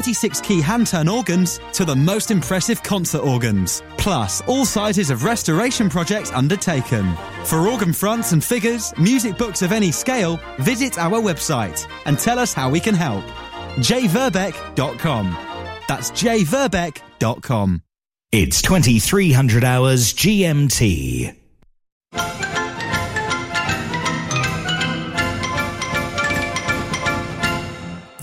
26 key hand turn organs to the most impressive concert organs, plus all sizes of restoration projects undertaken. For organ fronts and figures, music books of any scale, visit our website and tell us how we can help. jverbeck.com. That's jverbeck.com. It's 2300 hours GMT.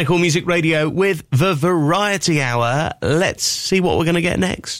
Mechanical Music Radio with the Variety Hour. Let's see what we're going to get next.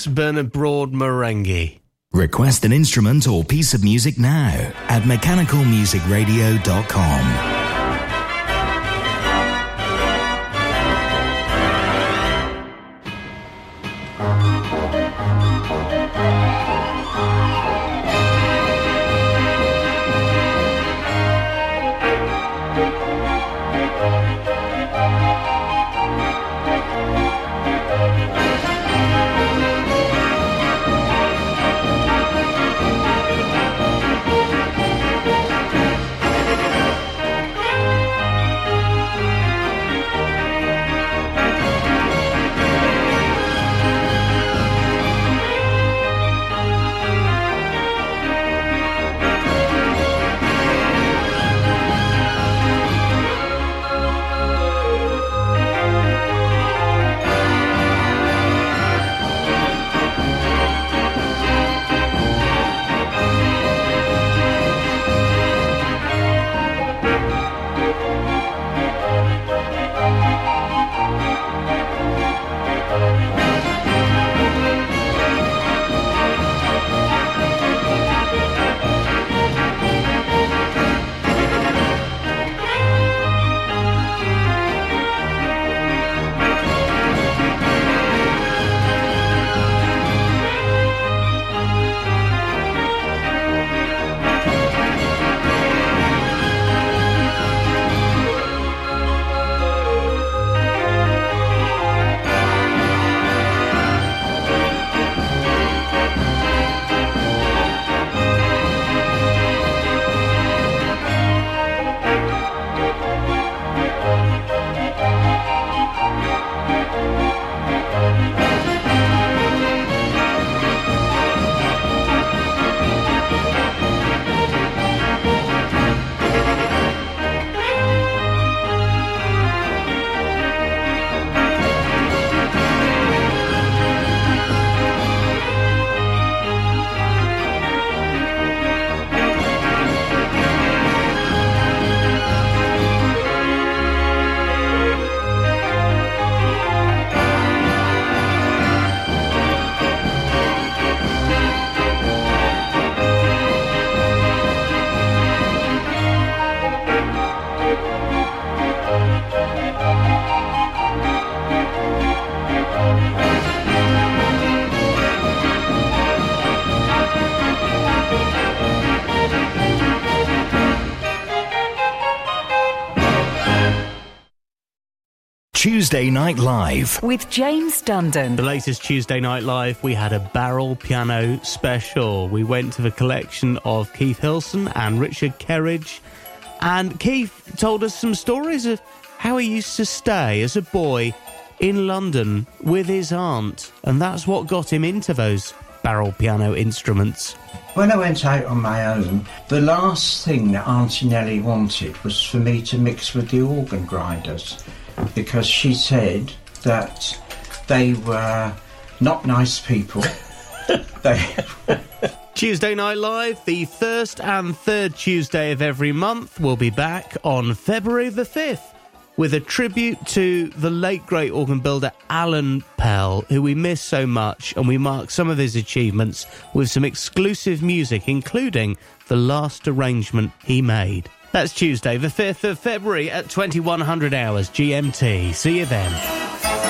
'X Bernard Broad Merengue. Request an instrument or piece of music now at mechanicalmusicradio.com. Tuesday Night Live with James Dundon. The latest Tuesday Night Live, we had a barrel piano special. We went to the collection of Keith Hilson and Richard Kerridge, and Keith told us some stories of how he used to stay as a boy in London with his aunt, and that's what got him into those barrel piano instruments. When I went out on my own, the last thing that Auntie Nellie wanted was for me to mix with the organ grinders because she said that they were not nice people. they Tuesday Night Live, the first and third Tuesday of every month, will be back on February the 5th with a tribute to the late great organ builder Alan Pell, who we miss so much, and we mark some of his achievements with some exclusive music, including the last arrangement he made. That's Tuesday, the 5th of February at 2100 hours GMT. See you then.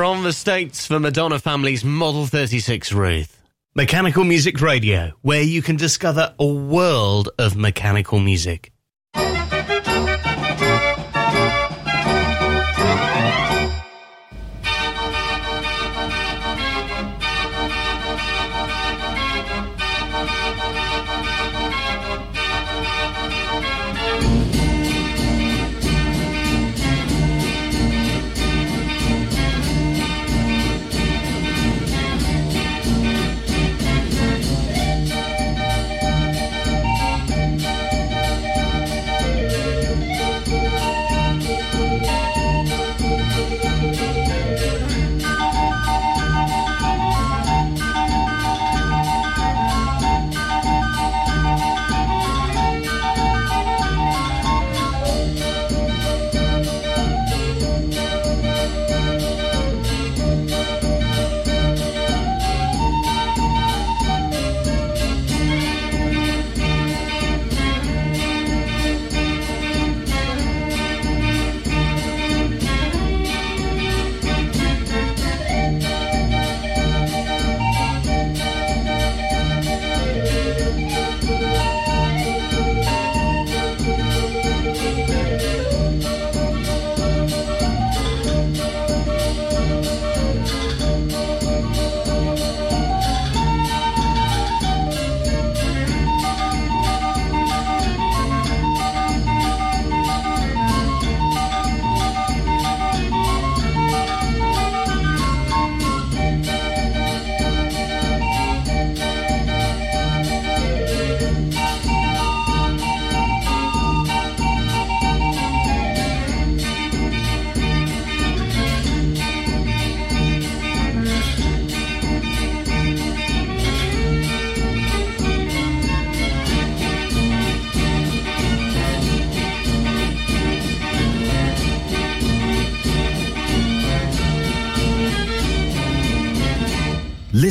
From the States for Madonna Family's Model 36 Ruth. Mechanical Music Radio, where you can discover a world of mechanical music.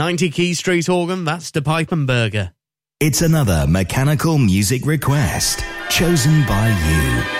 Ninety Key Street organ, that's the Pipe and Burger. It's another mechanical music request chosen by you.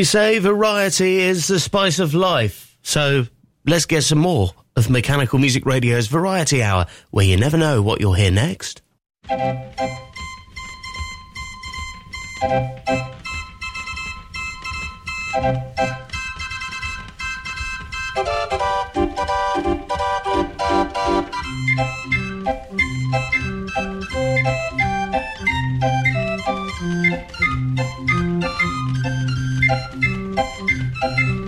They say variety is the spice of life. So let's get some more of Mechanical Music Radio's Variety Hour, where you never know what you'll hear next. Is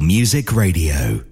Music Radio.